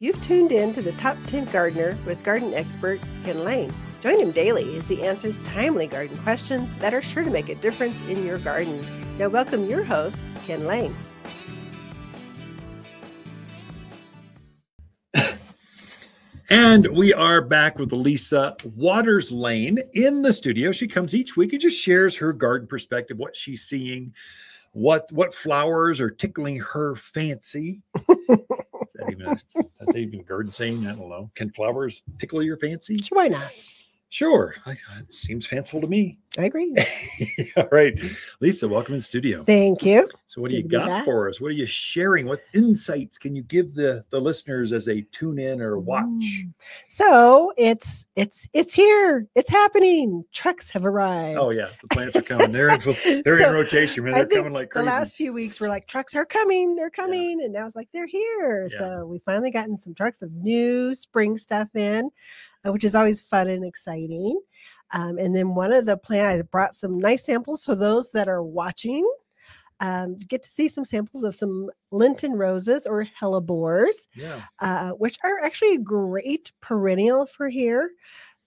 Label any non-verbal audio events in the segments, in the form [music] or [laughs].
You've tuned in to the Top 10 Gardener with garden expert Ken Lain. Join him daily as he answers timely garden questions that are sure to make a difference in your gardens. Now, welcome your host, Ken Lain. And we are back with Lisa Watters Lain in the studio. She comes each week and just shares her garden perspective, what she's seeing, what what flowers are tickling her fancy. [laughs] is that even that's even a garden saying? I don't know. Can flowers tickle your fancy? Why not? Sure. I, it seems fanciful to me. [laughs] I agree. All right. Lisa, welcome in the studio. Thank you. So what do you got for us? What are you sharing? What insights can you give the the listeners as they tune in or watch? Mm. So it's it's it's here. It's happening. Trucks have arrived. Oh yeah, the plants are coming. They're in, [laughs] [laughs] they're So, in rotation, man. They're coming like crazy. the last few weeks were like trucks are coming, they're coming, and now it's like they're here. Yeah. So we've finally gotten some trucks of new spring stuff in, uh, which is always fun and exciting. Um, and then one of the plant, I brought some nice samples for those that are watching. Um, get to see some samples of some Lenten roses or hellebores yeah, uh, which are actually a great perennial for here.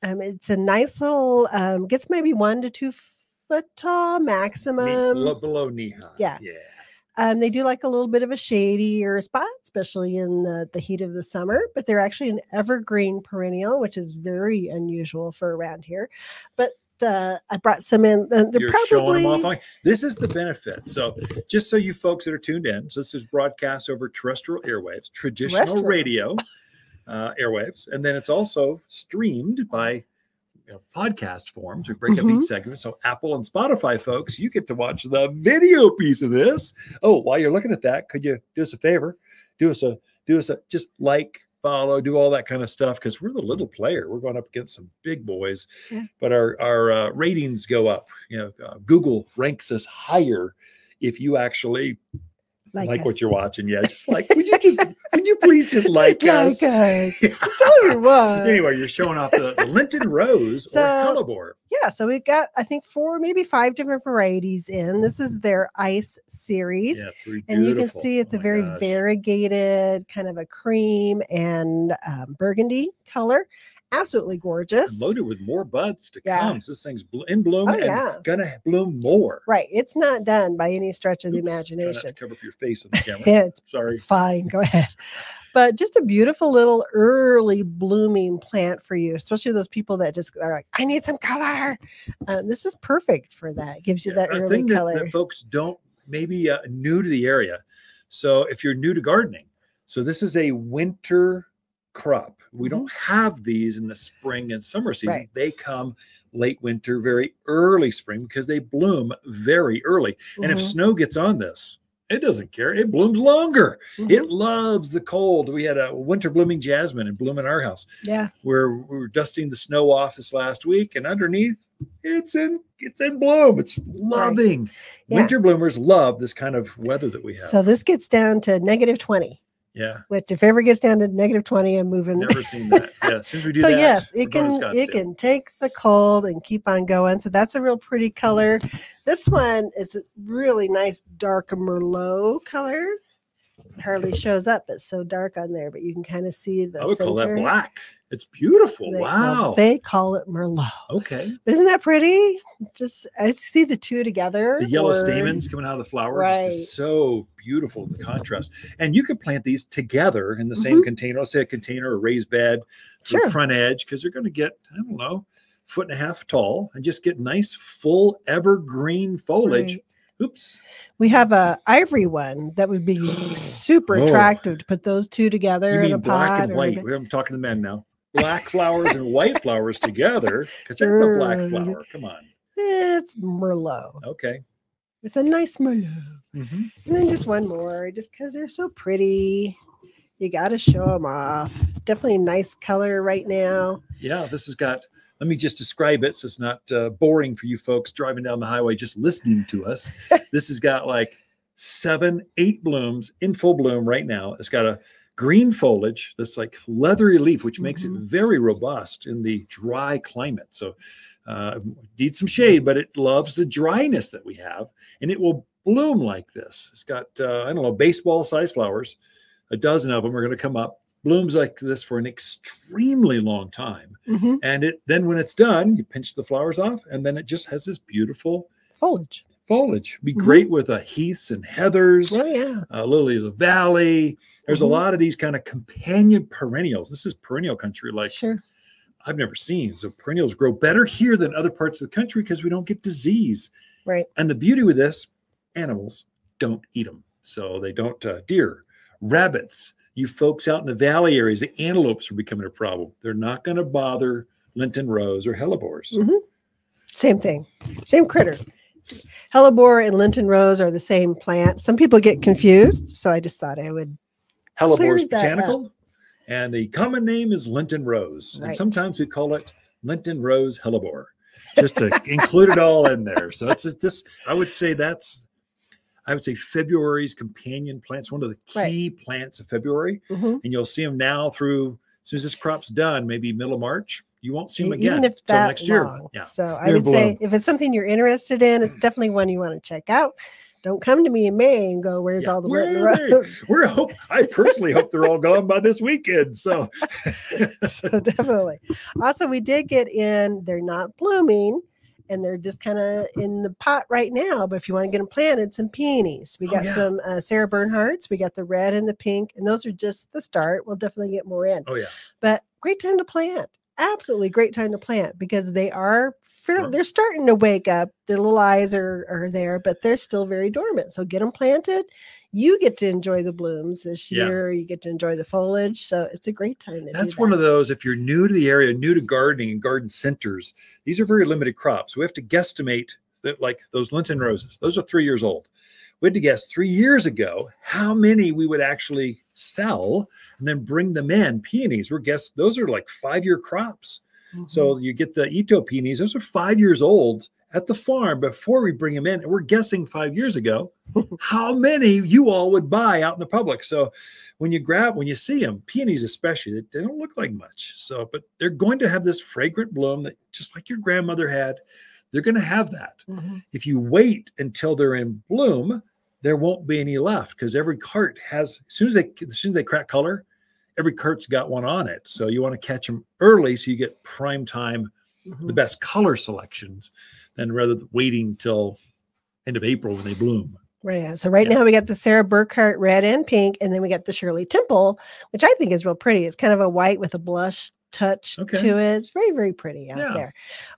Um, it's a nice little, um, gets maybe one to two foot tall maximum. below, below knee high. yeah. yeah. Um, they do like a little bit of a shadier spot, especially in the, the heat of the summer, but they're actually an evergreen perennial, which is very unusual for around here. But uh, I brought some in. uh, They're You're probably showing them off. This is the benefit. So, just so you folks that are tuned in, so this is broadcast over terrestrial airwaves, traditional radio uh, airwaves, and then it's also streamed by podcast forms. We break up Mhm. each segment. So, Apple and Spotify folks, you get to watch the video piece of this. Oh, while you're looking at that, could you do us a favor? Do us a do us a just like follow do all that kind of stuff because we're the little player we're going up against some big boys Yeah. but our our uh, ratings go up you know uh, google ranks us higher if you actually like, us. what you're watching yeah just like would you just [laughs] would you please just like us Like us. [laughs] Tell everyone. anyway you're showing off the, the lenten rose So- or hellebore Yeah, so we've got I think four, maybe five different varieties in. This is their ice series. yeah And you can see it's Oh a very gosh. variegated kind of a cream and um, burgundy color. Absolutely gorgeous. And loaded with more buds to Yeah. come so this thing's in bloom Oh, and yeah. gonna bloom more Right. It's not done by any stretch of the Oops, to imagination. cover up your face on the [laughs] camera Yeah, it's, sorry it's fine. Go ahead. But just a beautiful little early blooming plant for you, especially those people that just are like, I need some color. Um, this is perfect for that. It gives you Yeah, that early thing that, color. that folks don't maybe uh, new to the area. So if you're new to gardening, so this is a winter crop. We Mm-hmm. don't have these in the spring and summer season. Right. They come late winter, very early spring because they bloom very early. And if Mhm, snow gets on this, it doesn't care. It blooms longer. mhm. It loves the cold. We had a winter blooming jasmine in bloom in our house yeah. where we were dusting the snow off this last week and underneath it's in it's in bloom it's loving Yeah. winter bloomers love this kind of weather that we have So this gets down to negative 20, yeah which if ever gets down to negative 20, I'm moving. never seen that [laughs] yeah as soon as we do so that yes, it can it can take the cold and keep on going. So that's a real pretty color. This one is a really nice dark merlot color. Hardly shows up. It's so dark on there, but you can kind of see the i would call that center. black it's beautiful They, wow they call it merlot. okay But isn't that pretty? Just I see the two together. the yellow or- stamens coming out of the flower Right. is so beautiful the contrast and you could plant these together in the same container let's say a container or raised bed Mm-hmm. Sure. front edge because they're going to get i don't know foot and a half tall and just get nice full evergreen foliage Right. oops We have a ivory one that would be [gasps] super attractive to put those two together you in a mean black pot. and white. We're- i'm talking to the men now black flowers and white flowers together because that's a black flower come on It's merlot. okay It's a nice merlot. Mhm. And then just one more, just because they're so pretty. You got to show them off. Definitely a nice color right now. yeah this has got let me just describe it so it's not uh, boring for you folks driving down the highway just listening to us [laughs] this has got like seven eight blooms in full bloom right now it's got a green foliage that's like leathery leaf which makes it Mhm. very robust in the dry climate so uh, needs some shade but it loves the dryness that we have and it will bloom like this it's got uh, i don't know baseball size flowers a dozen of them are going to come up blooms like this for an extremely long time. Mhm. And it then when it's done, you pinch the flowers off, and then it just has this beautiful Foliage. Foliage. Be Mhm. great with uh, heaths and heathers, Oh yeah. uh, lily of the valley. There's Mhm. a lot of these kind of companion perennials. This is perennial country like sure. I've never seen. So perennials grow better here than other parts of the country because we don't get disease. Right. And the beauty with this, animals don't eat them. So they don't, uh, deer, rabbits, you folks out in the valley areas, the antelopes are becoming a problem. They're not going to bother Lenten rose or hellebores. Mhm. Same thing. Same critter. Hellebore and Lenten rose are the same plant. Some people get confused, so I just thought I would. Hellebore Cleared that up. botanical, and the common name is Lenten rose. And sometimes we call it Lenten rose hellebore, just to include it all in there. So it's just this, I would say that's, I would say February's companion plants, one of the key plants of February. Mhm. And you'll see them now through, as soon as this crop's done, maybe middle of March, you won't see them again Even if till that next year. long. Yeah. So I They're would say if it's something you're interested in, it's definitely one you want to check out. Don't come to me in May and go, "Where's Yeah. all the Where Lenten are? [laughs] We're hope I personally hope they're all gone by this weekend. So [laughs] so definitely. Also, we did get in. They're not blooming, and they're just kind of in the pot right now. But if you want to get them planted, some peonies. We Oh, got yeah. some uh, Sarah Bernhardt's. We got the red and the pink, and those are just the start. We'll definitely get more in. oh yeah. But great time to plant. Absolutely great time to plant because they are. Fair, They're starting to wake up. Their little eyes are, are there, but they're still very dormant. So get them planted. You get to enjoy the blooms this Yeah. year. You get to enjoy the foliage. So it's a great time to That's do one of those, if you're new to the area, new to gardening and garden centers, these are very limited crops. We have to guesstimate that, like those Lenten roses, those are three years old. We had to guess three years ago how many we would actually sell and then bring them in. Peonies, we're guess those are like five year crops. So Mhm. you get the Itoh peonies, those are five years old at the farm before we bring them in. And we're guessing five years ago [laughs] how many you all would buy out in the public. So when you grab, when you see them, peonies especially, they, they don't look like much. So, but they're going to have this fragrant bloom that just like your grandmother had, they're going to have that. Mhm. If you wait until they're in bloom, there won't be any left because every cart has, as soon as they, as soon as they crack color, every cart's got one on it. So you want to catch them early so you get prime time, the Mhm. best color selections, than rather than waiting till end of April when they bloom. Right. yeah. So right Yeah. now we got the Sarah Bernhardt red and pink, and then we got the Shirley Temple, which I think is real pretty. It's kind of a white with a blush touch Okay. to it. It's very, very pretty out Yeah. there.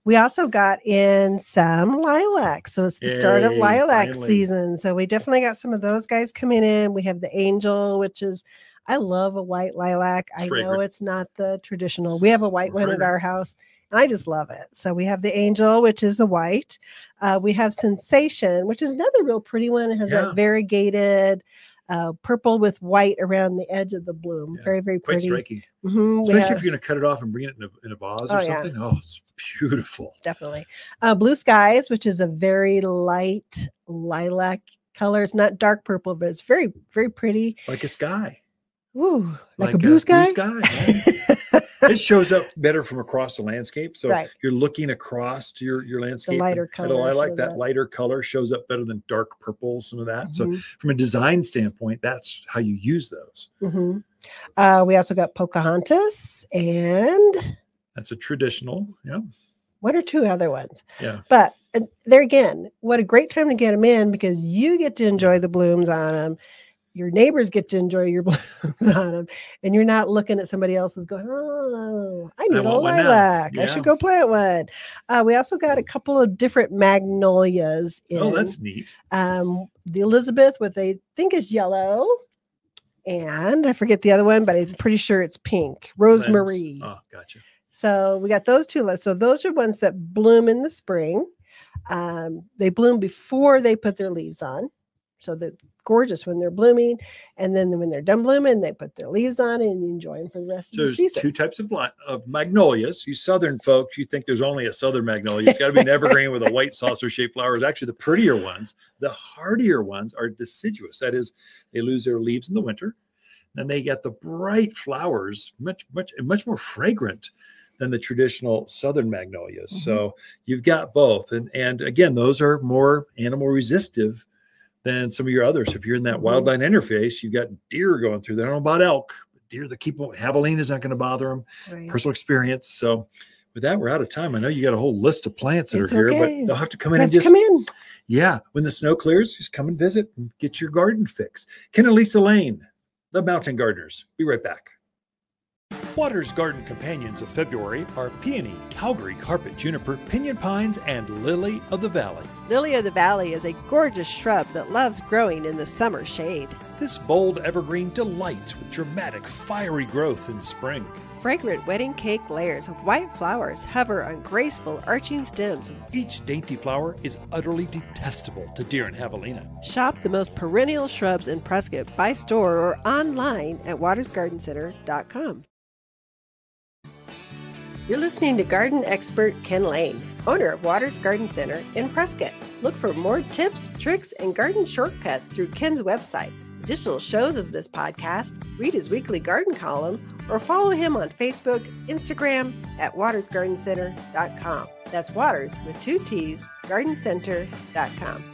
We also got in some lilac. So it's the start of lilac finally. season. So we definitely got some of those guys coming in. We have the angel, which is I love a white lilac. I know it's not the traditional. We have a white one at our house. And I just love it. So we have the angel, which is the white. Uh, we have sensation, which is another real pretty one. It has Yeah. that variegated uh, purple with white around the edge of the bloom. Yeah, Very, very Quite pretty. striking, Mhm, especially have- if you're going to cut it off and bring it in a, in a vase Oh, or yeah. something. Oh, it's beautiful. definitely. Uh, blue skies, which is a very light lilac color. It's not dark purple, but it's very, very pretty. Like a sky. Ooh, like, a blue sky. yeah. [laughs] it shows up better from across the landscape. So Right. you're looking across to your, your landscape. The lighter and I like that up. lighter color shows up better than dark purple, some of that. So Mhm, from a design standpoint, that's how you use those. mhm. Uh, we also got Pocahontas and That's a traditional. Yeah. one or two other ones. Yeah. But there again, what a great time to get them in because you get to enjoy the blooms on them. Your neighbors get to enjoy your [laughs] blooms on them, and you're not looking at somebody else's going, "Oh, I need a one now." lilac. I should go plant one." Uh, we also got a couple of different magnolias. In. Oh, that's neat. um, the Elizabeth, what they think is yellow, and I forget the other one, but I'm pretty sure it's pink. Lens. Rosemary. Oh, gotcha. So we got those two lists. So those are ones that bloom in the spring. Um, they bloom before they put their leaves on. So they're gorgeous when they're blooming. And then when they're done blooming, they put their leaves on and you enjoy them for the rest So of the season. there's two types of, of magnolias. You southern folks, you think there's only a southern magnolia. It's got to be an evergreen with a [laughs] white saucer shaped flowers. Actually, the prettier ones, the hardier ones are deciduous. That is, they lose their leaves in the winter. Then they get the bright flowers, much, much, much more fragrant than the traditional southern magnolias. Mhm. So you've got both. And and again, those are more animal resistive than some of your others. If you're in that Mhm. wildland interface, you've got deer going through there. I don't know about elk. but deer that keep javelina is not going to bother them. Right. Personal experience. So with that, we're out of time. I know you got a whole list of plants that It's are here, but they'll have to come in and just come in. yeah. When the snow clears, just come and visit and get your garden fix. Ken and Lisa Lain, the Mountain Gardeners. Be right back. Watters garden companions of February are peony, Calgary carpet juniper, pinion pines, and lily of the valley. Lily of the Valley is a gorgeous shrub that loves growing in the summer shade. This bold evergreen delights with dramatic, fiery growth in spring. Fragrant wedding cake layers of white flowers hover on graceful arching stems. Each dainty flower is utterly detestable to deer and javelina. Shop the most perennial shrubs in Prescott by store or online at wattersgardencenter.com. You're listening to garden expert Ken Lain, owner of Watters Garden Center in Prescott. Look for more tips, tricks, and garden shortcuts through Ken's website. Additional shows of this podcast, read his weekly garden column, or follow him on Facebook, Instagram at wattersgardencenter.com. That's Watters with two T's, gardencenter.com.